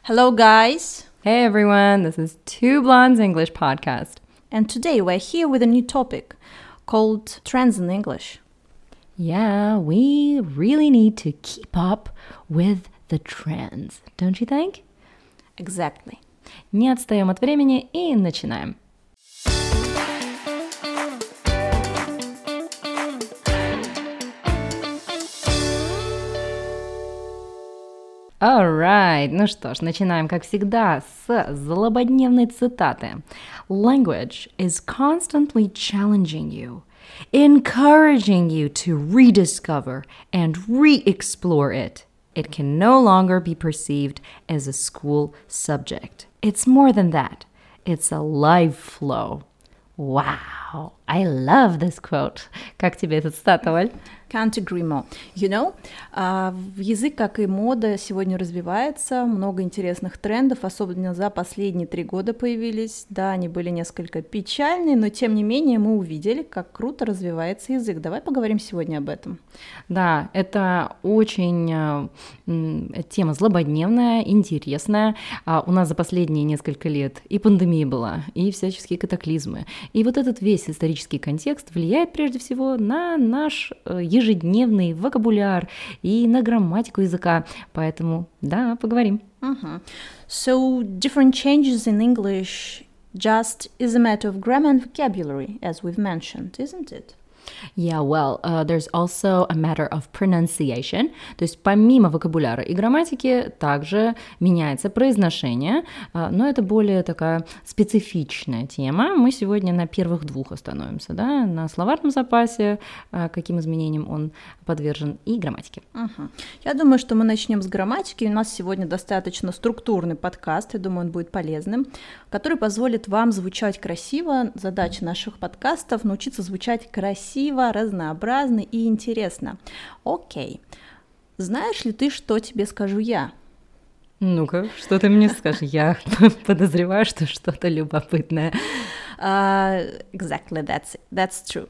Hello, guys. Hey everyone, this is Two Blondes English podcast. And today we're here with a new topic called Trends in English. Yeah, we really need to keep up with the trends, don't you think? Exactly. Не отстаем от времени и начинаем. Alright, ну что ж, начинаем, как всегда, с злободневной цитаты. Language is constantly challenging you, encouraging you to rediscover and re-explore it. It can no longer be perceived as a school subject. It's more than that. It's a life flow. Wow, I love this quote. Как тебе эта цитата, Оль? Can't agree more. You know, uh, язык, как и мода, сегодня развивается, много интересных трендов, особенно за последние три года появились. Да, они были несколько печальные, но тем не менее мы увидели, как круто развивается язык. Давай поговорим сегодня об этом. Да, это очень э, тема злободневная, интересная. А у нас за последние несколько лет и пандемия была, и всяческие катаклизмы. И вот этот весь исторический контекст влияет прежде всего на наш язык ежедневный вокабуляр и на грамматику языка. Поэтому, да, поговорим. Uh-huh. So, different changes in English just is a matter of grammar and vocabulary, as we've mentioned, isn't it? Yeah, well, uh, there's also a matter of pronunciation. То есть помимо вокабуляра и грамматики также меняется произношение, uh, но это более такая специфичная тема. Мы сегодня на первых двух остановимся, да, на словарном запасе, uh, каким изменениям он подвержен, и грамматике. Uh-huh. Я думаю, что мы начнем с грамматики. У нас сегодня достаточно структурный подкаст, я думаю, он будет полезным, который позволит вам звучать красиво. Задача наших подкастов — научиться звучать красиво красиво, разнообразно и интересно. Окей. Знаешь ли ты, что тебе скажу я? Ну-ка, что ты мне скажешь? Я подозреваю, что что-то любопытное. Uh, exactly, that's, that's true.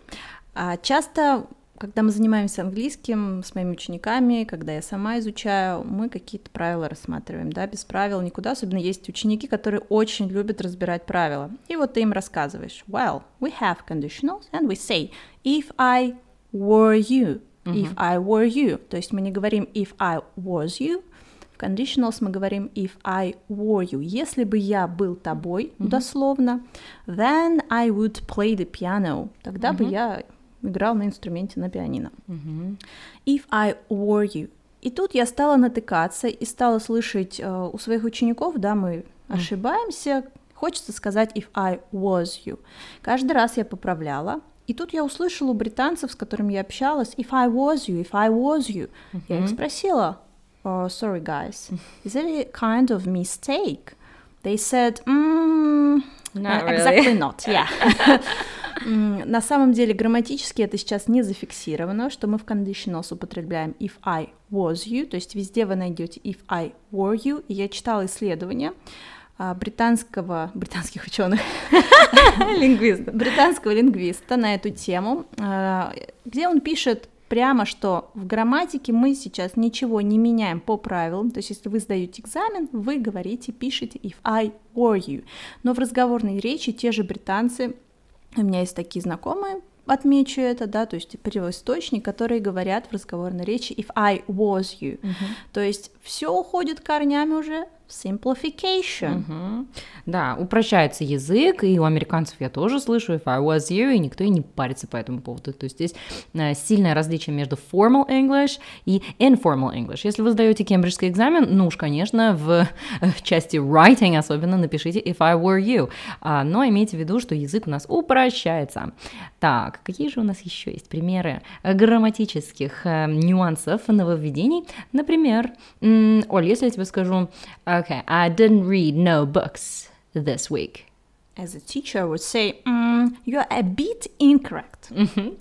Uh, часто, когда мы занимаемся английским с моими учениками, когда я сама изучаю, мы какие-то правила рассматриваем, да, без правил никуда, особенно есть ученики, которые очень любят разбирать правила. И вот ты им рассказываешь, well, we have conditionals, and we say, if I were you, if I were you, то есть мы не говорим if I was you, в conditionals мы говорим if I were you, если бы я был тобой, mm-hmm. дословно, then I would play the piano, тогда mm-hmm. бы я играл на инструменте на пианино. Mm-hmm. If I were you. И тут я стала натыкаться и стала слышать э, у своих учеников, да, мы mm-hmm. ошибаемся, хочется сказать if I was you. Каждый раз я поправляла, и тут я услышала у британцев, с которыми я общалась, if I was you, if I was you. Mm-hmm. Я их спросила, oh, sorry guys, is it a kind of mistake? They said, mm, not really. exactly not, yeah. На самом деле грамматически это сейчас не зафиксировано, что мы в conditionals употребляем if I was you, то есть везде вы найдете if I were you. И я читала исследования, а, британского, британских ученых, лингвиста, британского лингвиста на эту тему, а, где он пишет прямо, что в грамматике мы сейчас ничего не меняем по правилам, то есть если вы сдаете экзамен, вы говорите, пишете if I were you, но в разговорной речи те же британцы, у меня есть такие знакомые, отмечу это, да, то есть первоисточник, которые говорят в разговорной речи if I was you, uh-huh. то есть все уходит корнями уже simplification. Угу. Да, упрощается язык, и у американцев я тоже слышу if I was you, и никто и не парится по этому поводу. То есть здесь э, сильное различие между formal English и informal English. Если вы сдаете кембриджский экзамен, ну уж, конечно, в, в части writing особенно напишите if I were you. А, но имейте в виду, что язык у нас упрощается. Так, какие же у нас еще есть примеры грамматических э, нюансов нововведений? Например, Оль, если я тебе скажу Okay, I didn't read no books this week. As a teacher, would say, mm, you're a bit incorrect.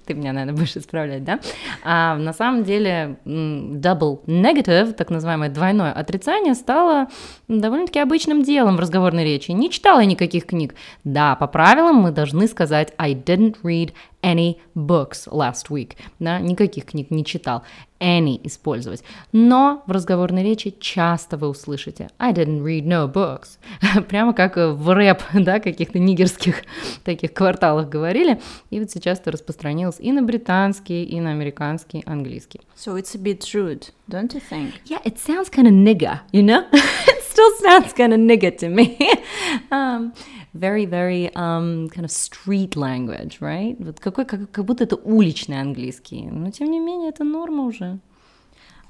Ты меня, наверное, будешь исправлять, да? А, на самом деле, double negative, так называемое двойное отрицание, стало довольно-таки обычным делом в разговорной речи. Не читала никаких книг. Да, по правилам мы должны сказать I didn't read any books last week, да, никаких книг не читал, any использовать. Но в разговорной речи часто вы услышите I didn't read no books. Прямо как в рэп, да, каких-то нигерских таких кварталах говорили. И вот сейчас это распространилось и на британский, и на американский английский. So it's a bit rude, don't you think? Yeah, it sounds kind of nigger, you know? it still sounds kind of nigger to me. um, very, very um, kind of street language, right? Вот какой, как, как будто это уличный английский. Но тем не менее, это норма уже.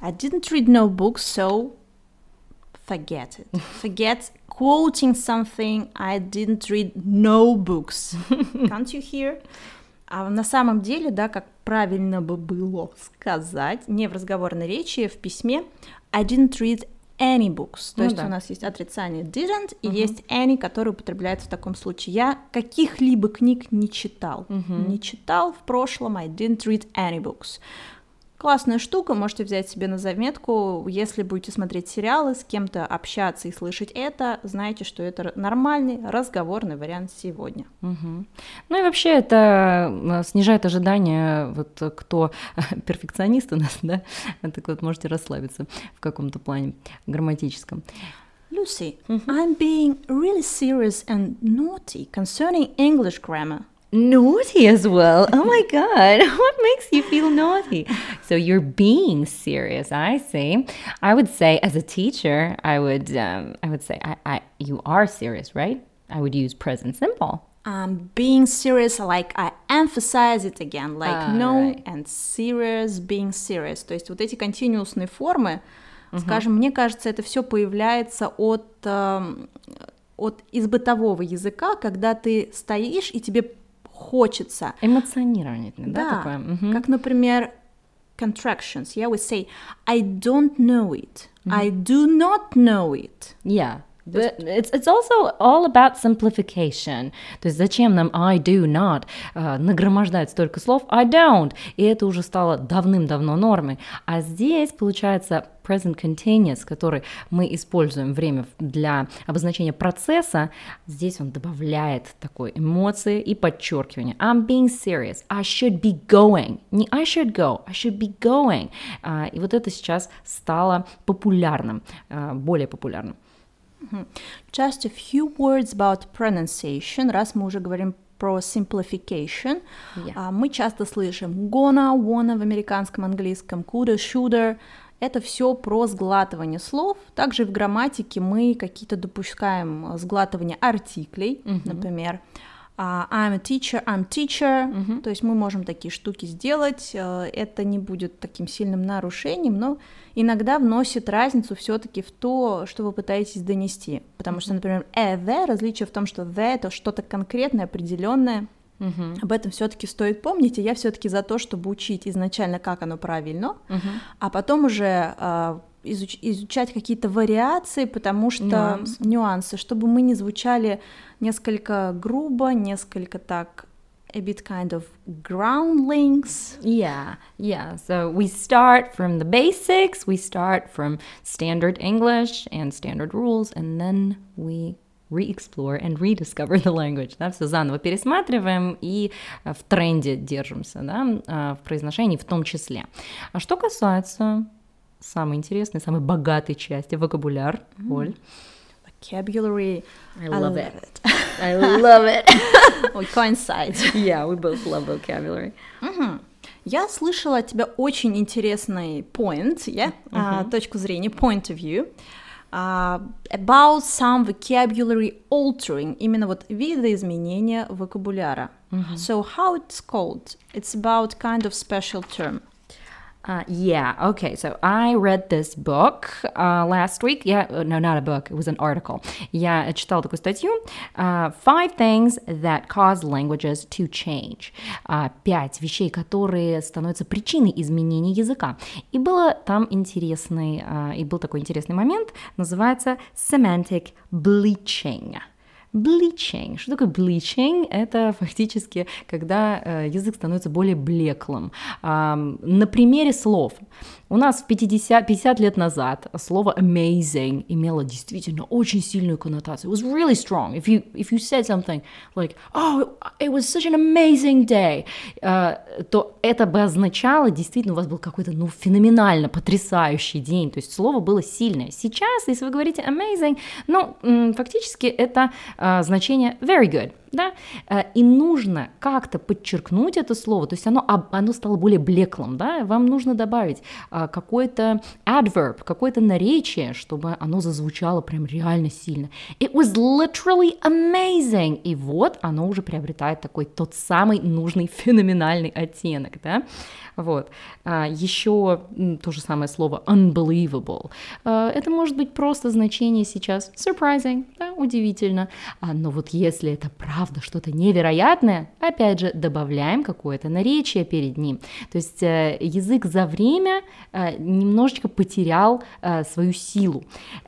I didn't read no books, so forget it. Forget quoting something. I didn't read no books. Can't you hear? А на самом деле, да, как правильно бы было сказать, не в разговорной речи, в письме, I didn't read any books. То Ну есть да. у нас есть отрицание didn't и есть any, который употребляется в таком случае. Я каких-либо книг не читал. Не читал в прошлом, I didn't read any books. Классная штука, можете взять себе на заметку, если будете смотреть сериалы, с кем-то общаться и слышать это, знайте, что это нормальный разговорный вариант сегодня. Мгм. Ну и вообще это снижает ожидания, вот кто перфекционист у нас, да, так вот можете расслабиться в каком-то плане грамматическом. Lucy, I'm being really serious and naughty concerning English grammar. Naughty as well. Oh my God. What makes you feel naughty? So you're being serious. I see. I would say, as a teacher, I would, um, I would say, I, I, you are serious, right? I would use present simple. I'm being serious, like I emphasize it again, like Ah, no right. and serious, being serious. То есть вот эти континуусные формы, скажем, мне кажется, это все появляется от, эм, от из бытового языка, когда ты стоишь и тебе хочется. Эмоционирование, да, такое? Мгм. как, например, contractions. Yeah, we say, I don't know it. I do not know it. Yeah. It's, it's also all about simplification. То есть зачем нам I do not э, нагромождать столько слов I don't, и это уже стало давным-давно нормой. А здесь получается present continuous, который мы используем время для обозначения процесса, здесь он добавляет такой эмоции и подчеркивание. I'm being serious. I should be going. Не I should go, I should be going. А, и вот это сейчас стало популярным, а, более популярным. Just a few words about pronunciation, раз мы уже говорим про simplification. Yeah. а, мы часто слышим gonna, wanna в американском английском, coulda, shoulda. Это все про сглатывание слов. Также в грамматике мы какие-то допускаем сглатывание артиклей, например. А, I'm a teacher, I'm teacher. То есть мы можем такие штуки сделать. э, Это не будет таким сильным нарушением, но иногда вносит разницу все-таки в то, что вы пытаетесь донести. Потому что, например, э, the, различие в том, что the это что-то конкретное, определенное. Об этом все-таки стоит помнить, и я все-таки за то, чтобы учить изначально, как оно правильно, а потом уже а, изуч- изучать какие-то вариации, потому что Нюансы. нюансы, чтобы мы не звучали несколько грубо, несколько так a bit kind of groundlings. Yeah, yeah. So we start from the basics, we start from standard English and standard rules, and then we re-explore and rediscover the language. Да, все заново пересматриваем и э, в тренде держимся, да, э, в произношении в том числе. А что касается самой интересной, самой богатой части, вокабуляр, Оль. Vocabulary. I love it. I love it. We coincide. yeah, we both love vocabulary. Я слышала от тебя очень интересный point, yeah? а, точку зрения, point of view, а, about some vocabulary altering, именно вот видоизменения вокабуляра. So how it's called? It's about kind of special term. Uh, yeah, okay. So I read this book uh, last week. Yeah, uh, no, not a book. It was an article. Я читала такую статью. Uh, five things that cause languages to change. Uh, пять вещей, которые становятся причиной изменения языка. И было там интересный, uh, и был такой интересный момент, называется semantic bleaching. Bleaching. Что такое bleaching? Это фактически, когда э, язык становится более блеклым. На примере слов. У нас в 50, 50 лет назад слово amazing имело действительно очень сильную коннотацию. It was really strong. If you, if you said something like, oh, it was such an amazing day, uh, то это бы означало, действительно, у вас был какой-то, ну, феноменально потрясающий день. То есть слово было сильное. Сейчас, если вы говорите amazing, ну, фактически это значение very good да, э, и нужно как-то подчеркнуть это слово, то есть оно, оно стало более блеклым, да, вам нужно добавить э, какой-то adverb, какое-то наречие, чтобы оно зазвучало прям реально сильно. It was literally amazing, и вот оно уже приобретает такой тот самый нужный феноменальный оттенок, да, вот. А, еще то же самое слово unbelievable. А, это может быть просто значение сейчас surprising, да, удивительно. А, но вот если это правда что-то невероятное, опять же, добавляем какое-то наречие перед ним. То есть э, язык за время э, немножечко потерял э, свою силу.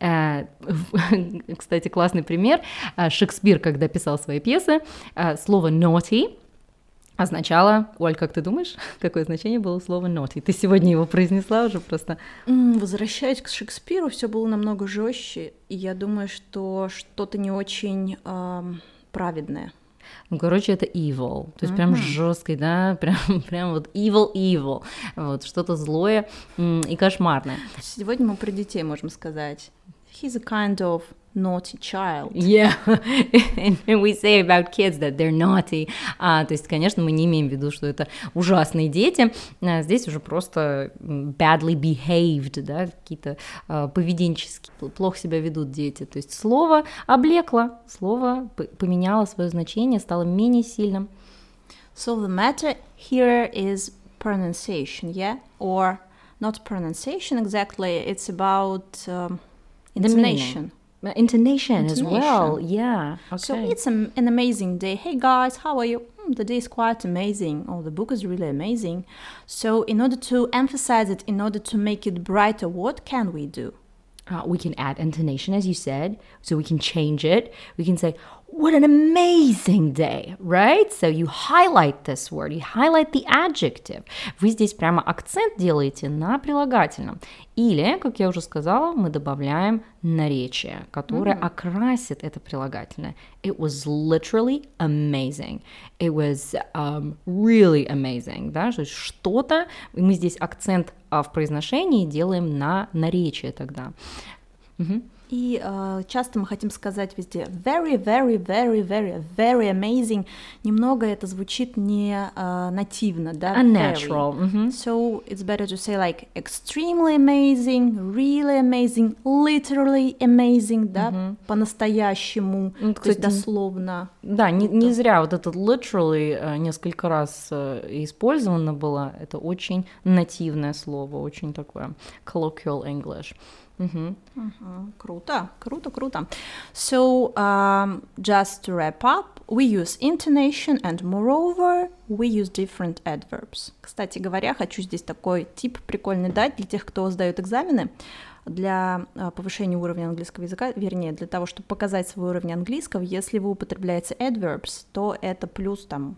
Кстати, классный пример. Шекспир, когда писал свои пьесы, слово naughty означало, Оль, как ты думаешь, какое значение было слово naughty? Ты сегодня его произнесла уже просто. Возвращаясь к Шекспиру, все было намного жестче, и я думаю, что что-то не очень праведное. Ну, короче, это evil, то есть mm-hmm. прям жесткий, да, прям, прям вот evil, evil, вот что-то злое и кошмарное. Сегодня мы про детей можем сказать. He's a kind of naughty child. Yeah, and we say about kids that they're naughty. А, то есть, конечно, мы не имеем в виду, что это ужасные дети. А, здесь уже просто badly behaved, да, какие-то а, поведенческие, плохо себя ведут дети. То есть слово облекло, слово поменяло свое значение, стало менее сильным. So the matter here is pronunciation, yeah? Or not pronunciation exactly, it's about um, intonation. Intonation, Intonation, as well. Yeah. Okay. So it's an, an amazing day. Hey guys, how are you? Mm, the day is quite amazing. Oh, the book is really amazing. So, in order to emphasize it, in order to make it brighter, what can we do? Uh, we can add intonation, as you said. So we can change it. We can say, what an amazing day, right? So you highlight this word, you highlight the adjective. Вы здесь прямо акцент делаете на прилагательном. Или, как я уже сказала, мы добавляем наречие, которое mm-hmm. окрасит это прилагательное. It was literally amazing. It was um, really amazing. Да? То есть что-то, мы здесь акцент в произношении делаем на наречие тогда. Mm-hmm. И э, часто мы хотим сказать везде very, very, very, very, very amazing. Немного это звучит не э, нативно, да? Unnatural. Mm-hmm. So it's better to say like extremely amazing, really amazing, literally amazing, да? Mm-hmm. По-настоящему, ну, то есть дословно. Да, не, не зря вот этот literally э, несколько раз э, использовано было. Это очень нативное слово, очень такое colloquial English. Круто, круто, круто. So, um, just to wrap up, we use intonation and moreover, we use different adverbs. Кстати говоря, хочу здесь такой тип прикольный дать для тех, кто сдает экзамены для повышения уровня английского языка, вернее, для того, чтобы показать свой уровень английского, если вы употребляете adverbs, то это плюс там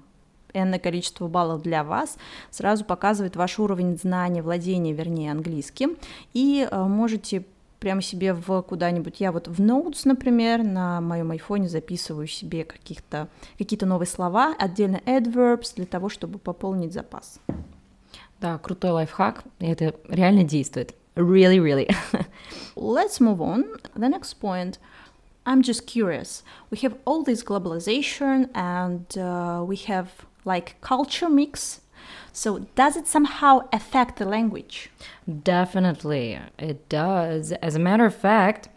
энное количество баллов для вас, сразу показывает ваш уровень знания, владения, вернее, английским, и э, можете прямо себе в куда-нибудь. Я вот в Notes, например, на моем айфоне записываю себе каких-то, какие-то новые слова, отдельно adverbs для того, чтобы пополнить запас. Да, крутой лайфхак, и это реально действует. Really, really. Let's move on. The next point. I'm just curious. We have all this globalization and uh, we have like culture mix. So, does it somehow affect the language? Definitely, it does. As a matter of fact,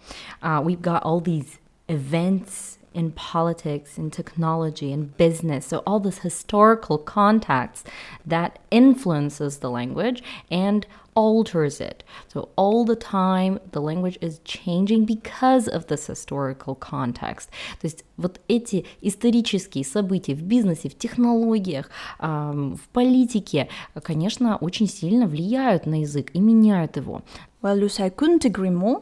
uh, we've got all these events in politics, in technology, in business. So all this historical context that influences the language and alters it. So all the time the language is changing because of this historical context. То есть вот эти исторические события в бизнесе, в технологиях, в политике, конечно, очень сильно влияют на язык и меняют его. Well, Lucy, I couldn't agree more.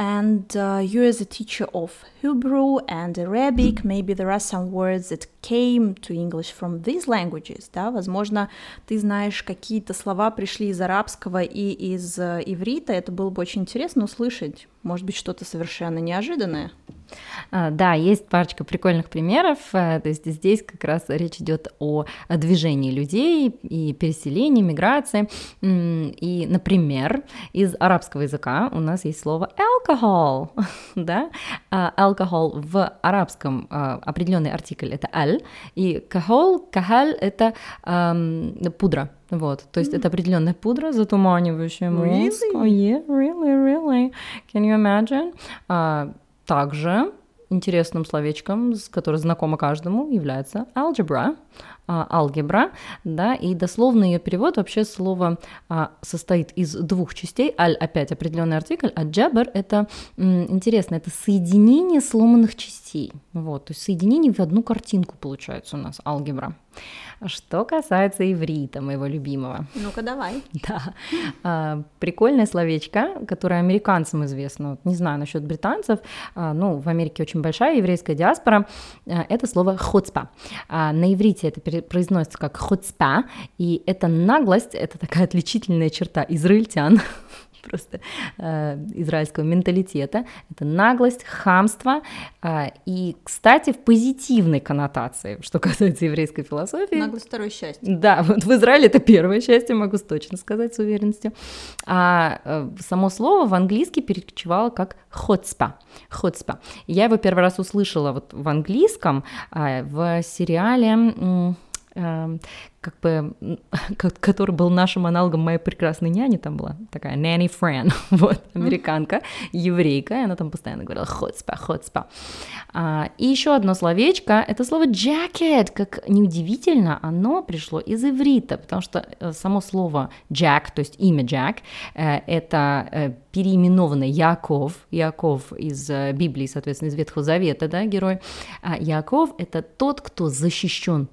And uh, you, as a teacher of Hebrew and Arabic, maybe there are some words that came to English from these languages, да, возможно, ты знаешь, какие-то слова пришли из арабского и из э, иврита, это было бы очень интересно услышать, Может быть, что-то совершенно неожиданное. А, да, есть парочка прикольных примеров. Э, то есть здесь как раз речь идет о движении людей и переселении, миграции. И, например, из арабского языка у нас есть слово alcohol, да? А, в арабском а, определенный артикль это аль, и кахол, кахаль это пудра. Вот, то есть mm. это определенная пудра, затуманивающая мозг. Really? Oh, yeah, really, really. Can you imagine? Uh, также интересным словечком, которое знакомо каждому, является algebra, а, алгебра, да, и дословный ее перевод вообще слово а, состоит из двух частей. Аль опять определенный артикль, а джабр это интересно, это соединение сломанных частей. Вот, то есть соединение в одну картинку получается у нас алгебра. Что касается иврита, моего любимого. Ну-ка, давай. Да. А, прикольное словечко, которое американцам известно. Вот, не знаю насчет британцев. А, ну, в Америке очень большая еврейская диаспора. А, это слово «хоцпа». А, на иврите это произносится как «хоцпа», и это наглость, это такая отличительная черта израильтян. просто э, израильского менталитета. Это наглость, хамство э, и, кстати, в позитивной коннотации, что касается еврейской философии. Наглость второе счастье. Да, вот в Израиле это первое счастье, могу точно сказать с уверенностью. А э, само слово в английский перекочевало как хотспа. Хотспа. Я его первый раз услышала вот в английском э, в сериале как бы, который был нашим аналогом моей прекрасной няни, там была такая Nanny Fran, вот, американка, еврейка, и она там постоянно говорила «хотспа, хотспа». А, и еще одно словечко, это слово jacket, как неудивительно, оно пришло из иврита, потому что э, само слово Jack, то есть имя Jack, э, это э, переименованный Яков, Яков из Библии, соответственно, из Ветхого Завета, да, герой. А Яков — это тот, кто защищен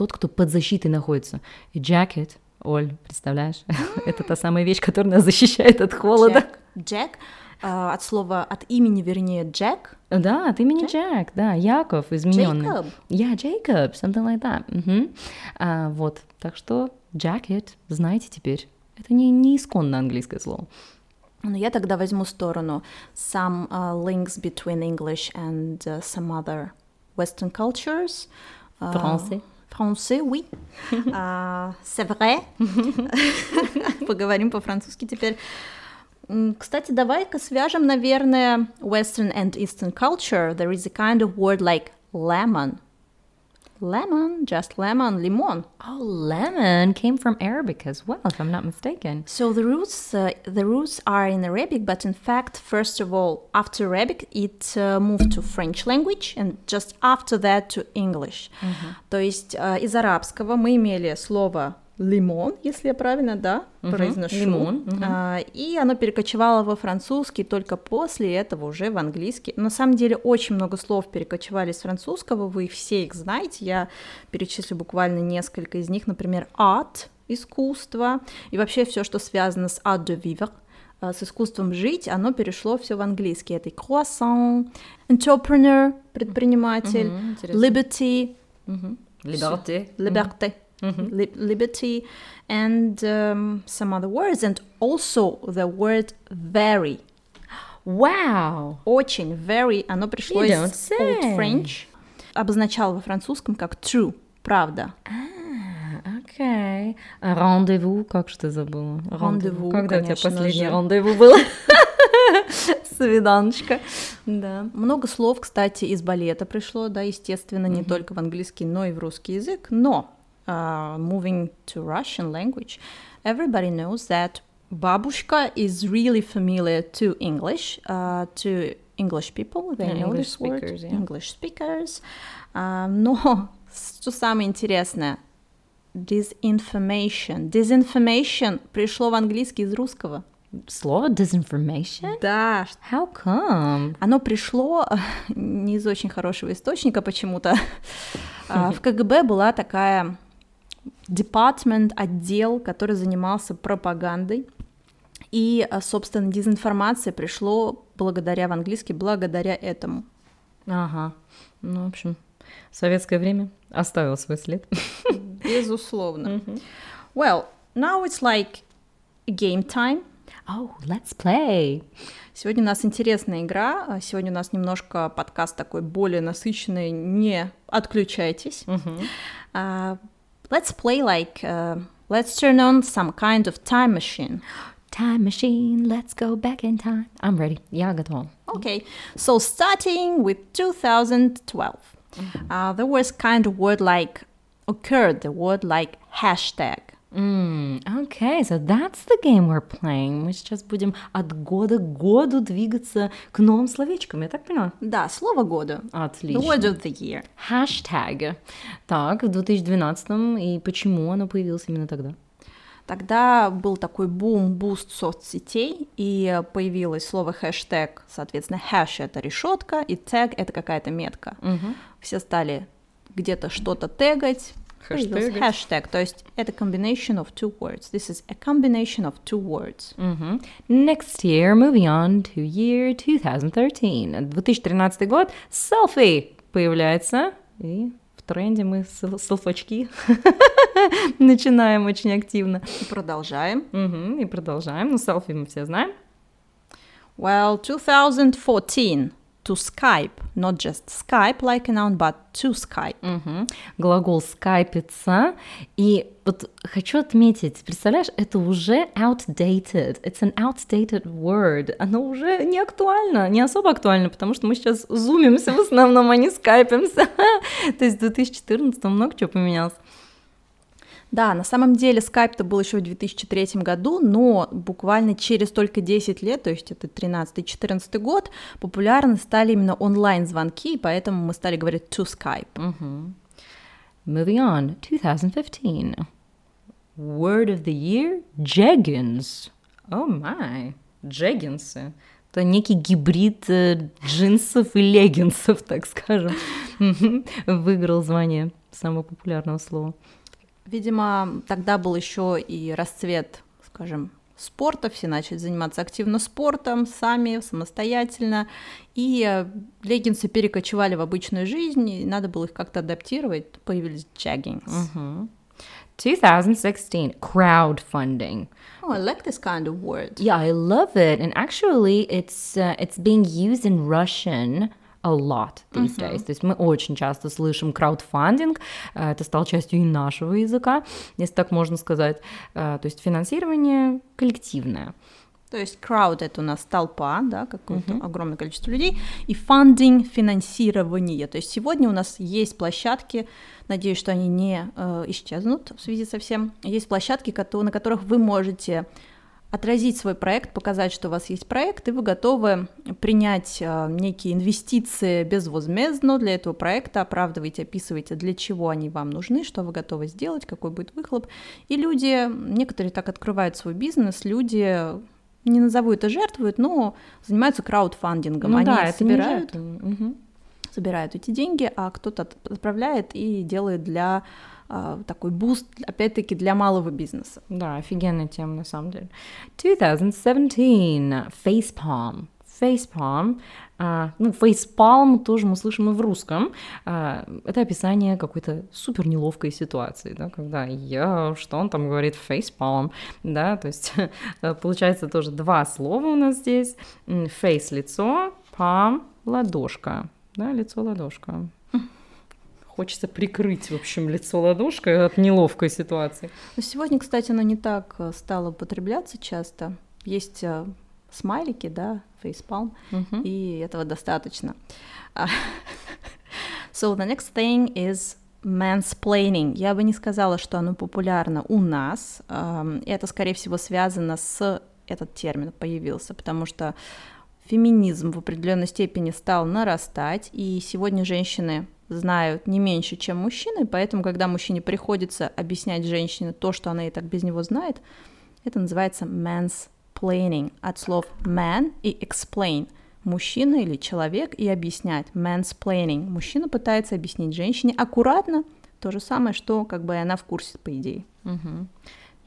тот, кто под защитой находится. И jacket, Оль, представляешь? Это та самая вещь, которая нас защищает от холода. Джек, uh, от слова, от имени, вернее, Джек. Да, от имени Джек, да, Яков измененный. Yeah, Jacob, something like that. Uh, вот, так что jacket, знаете теперь, это не, не исконно английское слово. Но я тогда возьму сторону some uh, links between English and uh, some other Western cultures. Français. Français, oui. uh, c'est vrai. Поговорим по-французски теперь. Кстати, давай-ка свяжем, наверное, Western and Eastern culture. There is a kind of word like lemon. Lemon, just lemon, limon. Oh, lemon came from Arabic as well, if I'm not mistaken. So the roots, uh, the roots are in Arabic, but in fact, first of all, after Arabic, it uh, moved to French language, and just after that to English. Mm-hmm. То есть uh, из арабского мы имели слово лимон, если я правильно, да, uh-huh, произношу. Лимон. Uh-huh. А, и оно перекочевало во французский только после этого уже в английский. На самом деле очень много слов перекочевали с французского, вы все их знаете, я перечислю буквально несколько из них, например, art, искусство, и вообще все, что связано с art de vivre, а, с искусством жить, оно перешло все в английский. Это croissant, entrepreneur, предприниматель, uh-huh, liberty, uh-huh. liberté, liberté. mm-hmm. Li- liberty, and um, some other words, and also the word very. Wow! Очень, very, оно пришло you из Old French, обозначало во французском как true, правда. А, окей. А рандеву, как же ты забыла? Рандеву, Когда у тебя последнее же. рандеву было? Свиданочка. Да. Много слов, кстати, из балета пришло, да, естественно, не только в английский, но и в русский язык. Но uh, moving to Russian language, everybody knows that babushka is really familiar to English, uh, to English people. They Yeah, know English this word, speakers, yeah. English speakers. Uh, но что самое интересное, disinformation. Disinformation пришло в английский из русского. Слово disinformation? Да, How come? Оно пришло э, не из очень хорошего источника почему-то. А, В КГБ была такая департмент, отдел, который занимался пропагандой. И, э, собственно, дезинформация пришло благодаря в английский благодаря этому. Ага. Ну, в общем, советское время оставил свой след. Безусловно. Well, now it's like game time. Oh, let's play. Сегодня у нас интересная игра. А Сегодня у нас немножко подкаст такой более насыщенный. Не отключайтесь. Uh, Let's play like, uh, let's turn on some kind of time machine. Time machine, let's go back in time. I'm ready. Yeah. Okay, so starting with 2012, mm-hmm. uh, there was kind of word like occurred the word like hashtag. Mm, okay, so that's the game we're playing. Мы сейчас будем от года к году двигаться к новым словечкам, я так поняла? Да, слово года. The Отлично. word of the year. Хэштег. Так, в 2012 и почему оно появилось именно тогда? Тогда был такой бум- boost соцсетей, и появилось слово хэштег, соответственно, hash — это решетка, и тег — это какая-то метка. Все стали где-то что-то тегать, Хэштегать. хэштег, то есть это combination of two words. This is a combination of two words. Мгм. Next year, moving on to year 2013. 2013 год, селфи появляется, и в тренде мы сел- селфачки начинаем очень активно. И продолжаем. Мгм, и продолжаем. Ну, селфи мы все знаем. Well, 2014 to Skype, not just Skype like a noun, but to Skype. Мгм. Глагол скайпится. И вот хочу отметить, представляешь, это уже outdated. It's an outdated word. Оно уже не актуально, не особо актуально, потому что мы сейчас зумимся в основном, а не скайпимся. То есть в 2014 много чего поменялось. Да, на самом деле Skype-то был еще в 2003 году, но буквально через только 10 лет, то есть это 13-14 год, популярны стали именно онлайн-звонки, и поэтому мы стали говорить to Skype. Moving on, 2015. Word of the year, jeggings. Oh my, джеггинсы. Это некий гибрид э, джинсов и леггинсов, так скажем. Выиграл звание самого популярного слова. Видимо, тогда был еще и расцвет, скажем, спорта, все начали заниматься активно спортом, сами, самостоятельно, и э, леггинсы перекочевали в обычную жизнь, и надо было их как-то адаптировать, появились джаггингс. 2016, crowdfunding. Oh, I like this kind of word. Yeah, I love it. And actually, it's uh, it's being used in Russian a lot these days. То есть мы очень часто слышим краудфандинг, э, это стал частью и нашего языка, если так можно сказать. Э, То есть финансирование коллективное. То есть crowd это у нас толпа, да, какое-то огромное количество людей, и funding финансирование. То есть сегодня у нас есть площадки, надеюсь, что они не э, исчезнут в связи со всем. Есть площадки, на которых вы можете отразить свой проект, показать, что у вас есть проект, и вы готовы принять э, некие инвестиции безвозмездно для этого проекта, оправдываете, описываете, для чего они вам нужны, что вы готовы сделать, какой будет выхлоп. И люди, некоторые так открывают свой бизнес, люди не назову это жертвуют, но занимаются краудфандингом. Ну Они да, собирают. Мгм. собирают эти деньги, а кто-то от- отправляет и делает для такой boost, опять-таки, для малого бизнеса. Да, офигенная тема на самом деле. 2017, facepalm. Facepalm, а, ну, facepalm тоже мы слышим и в русском. А, это описание какой-то супер неловкой ситуации, да, когда я, что он там говорит, facepalm, да, то есть получается тоже два слова у нас здесь. Face – лицо, palm – ладошка, да, лицо-ладошка. Хочется прикрыть, в общем, лицо ладошкой от неловкой ситуации. Но сегодня, кстати, оно не так э, стало употребляться часто. Есть э, смайлики, да, фейспалм, Мгм. и этого достаточно. А, So the next thing is mansplaining. Я бы не сказала, что оно популярно у нас. И Это, скорее всего, связано с этот термин появился, потому что феминизм в определенной степени стал нарастать, и сегодня женщины знают не меньше, чем мужчины, поэтому, когда мужчине приходится объяснять женщине то, что она и так без него знает, это называется mansplaining, от слов man и explain. Мужчина или человек и объяснять. Mansplaining. Мужчина пытается объяснить женщине аккуратно то же самое, что как бы она в курсе, по идее. Мгм.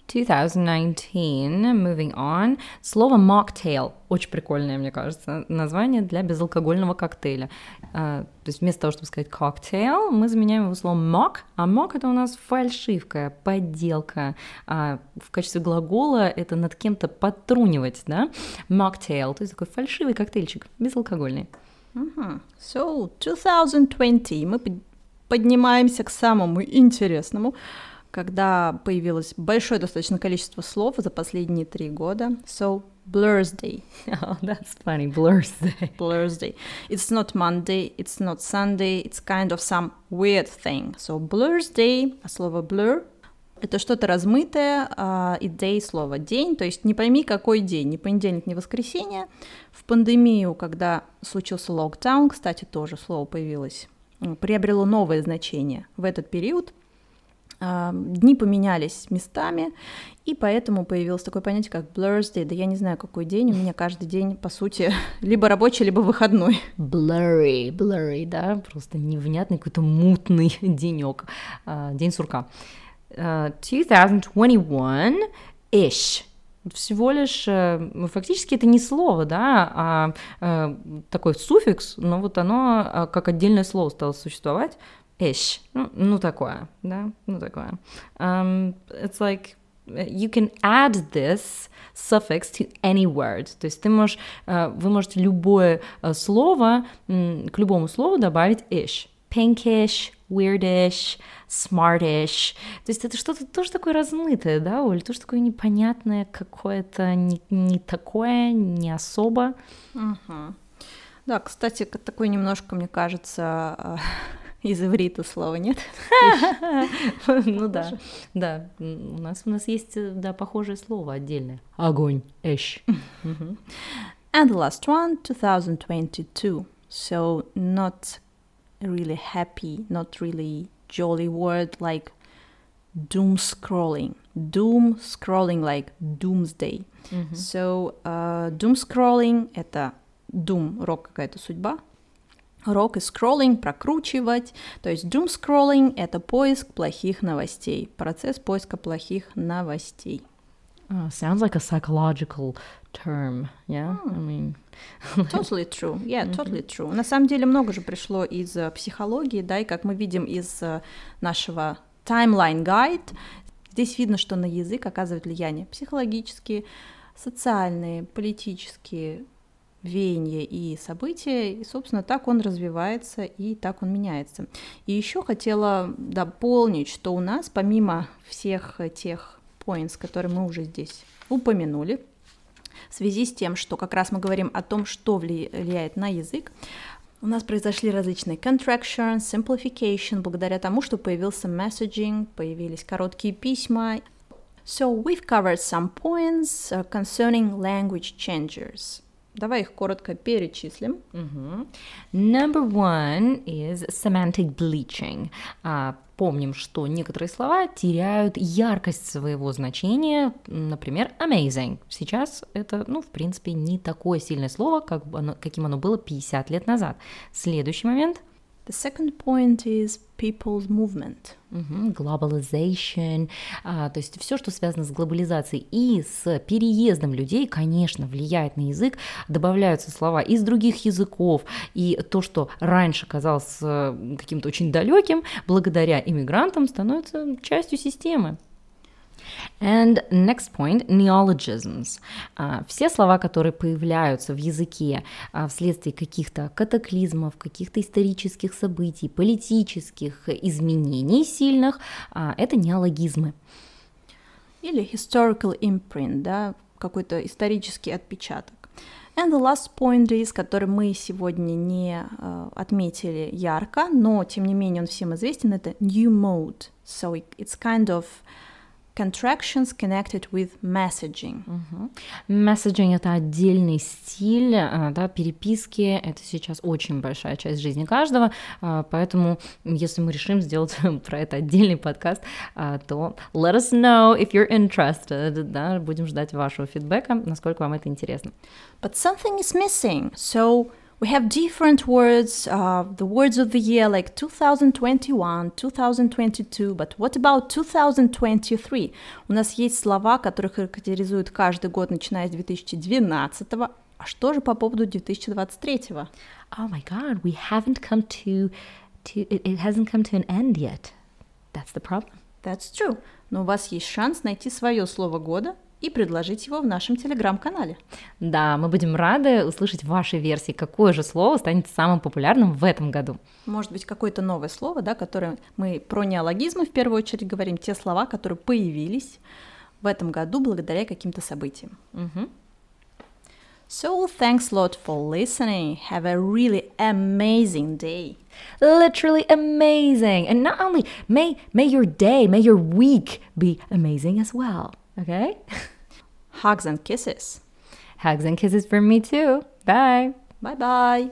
2019. Moving on. Слово mocktail. Очень прикольное, мне кажется, название для безалкогольного коктейля. Uh, то есть вместо того, чтобы сказать cocktail, мы заменяем его словом mock, а mock это у нас фальшивка, подделка. Uh, в качестве глагола это над кем-то подтрунивать, да? Mocktail, то есть такой фальшивый коктейльчик, безалкогольный. Uh-huh. So, 2020. Мы поднимаемся к самому интересному когда появилось большое достаточно количество слов за последние три года. So, Blur's Day. Oh, that's funny. Blur's Day. Blur's Day. It's not Monday, it's not Sunday, it's kind of some weird thing. So, Blur's Day, а слово blur это что-то размытое, uh, и day слово день, то есть не пойми, какой день, ни понедельник, ни воскресенье. В пандемию, когда случился локдаун, кстати, тоже слово появилось, приобрело новое значение. В этот период дни поменялись местами, и поэтому появилось такое понятие, как blur's. Да я не знаю, какой день, у меня каждый день, по сути, либо рабочий, либо выходной. Blurry, blurry, да, просто невнятный какой-то мутный денек, день сурка. Uh, 2021-ish, всего лишь, э, фактически это не слово, да, а, а такой суффикс, но вот оно а, как отдельное слово стало существовать, ish. Ну, ну такое, да, ну такое. Um, it's like you can add this suffix to any word. То есть ты можешь, вы можете любое слово, к любому слову добавить ish. Pinkish, weirdish, smartish. То есть это что-то тоже такое размытое, да, Оль? Тоже такое непонятное, какое-то не, не такое, не особо. Uh-huh. Да, кстати, такой немножко, мне кажется, из иврита слова нет? Ну да, да. У нас у нас есть, да, похожее слово отдельное. Огонь, эш. And the last one, 2022. So not really happy, not really jolly word like doom scrolling. Doom scrolling like doomsday. Mm-hmm. So uh, doom scrolling это doom, рок какая-то судьба, Рок и скроллинг, прокручивать. То есть doom scrolling — это поиск плохих новостей, процесс поиска плохих новостей. Uh, sounds like a psychological term, yeah? I mean... totally true, yeah, totally true. На самом деле много же пришло из uh, психологии, да, и как мы видим из uh, нашего timeline guide, здесь видно, что на язык оказывает влияние психологические, социальные, политические, веяния и события, и, собственно, так он развивается и так он меняется. И еще хотела дополнить, что у нас, помимо всех тех points, которые мы уже здесь упомянули, в связи с тем, что как раз мы говорим о том, что влияет на язык, у нас произошли различные contraction, simplification, благодаря тому, что появился messaging, появились короткие письма. So we've covered some points concerning language changes. Давай их коротко перечислим. Number one is semantic bleaching. Uh, помним, что некоторые слова теряют яркость своего значения, например, amazing. Сейчас это, ну, в принципе, не такое сильное слово, как оно, каким оно было 50 лет назад. Следующий момент – The second point is people's movement. Uh-huh, globalization, а, то есть все, что связано с глобализацией и с переездом людей, конечно, влияет на язык, добавляются слова из других языков, и то, что раньше казалось э, каким-то очень далеким, благодаря иммигрантам становится частью системы. And next point, neologisms. Uh, все слова, которые появляются в языке uh, вследствие каких-то катаклизмов, каких-то исторических событий, политических изменений сильных, uh, это неологизмы. Или historical imprint, да, какой-то исторический отпечаток. And the last point is, который мы сегодня не uh, отметили ярко, но тем не менее он всем известен, это new mode. So it, it's kind of contractions connected with messaging. Uh-huh. Messaging это отдельный стиль, а, да, переписки. Это сейчас очень большая часть жизни каждого, а, поэтому если мы решим сделать про это отдельный подкаст, а, то let us know if you're interested. Да, будем ждать вашего фидбэка, насколько вам это интересно. But something is missing, so We have different words, uh, the words of the year like 2021, 2022, but what about 2023? У нас есть слова, которые характеризуют каждый год, начиная с 2012 А что же по поводу 2023 Oh my god, we haven't come to, to it, it hasn't come to an end yet. That's the problem. That's true. Но у вас есть шанс найти свое слово года и предложить его в нашем телеграм-канале. Да, мы будем рады услышать ваши версии, какое же слово станет самым популярным в этом году. Может быть, какое-то новое слово, да, которое мы про неологизмы в первую очередь говорим, те слова, которые появились в этом году благодаря каким-то событиям. Угу. So, thanks a lot for listening. Have a really amazing day. Literally amazing. And not only may may your day, may your week be amazing as well. Okay? Hugs and kisses. Hugs and kisses from me too. Bye. Bye bye.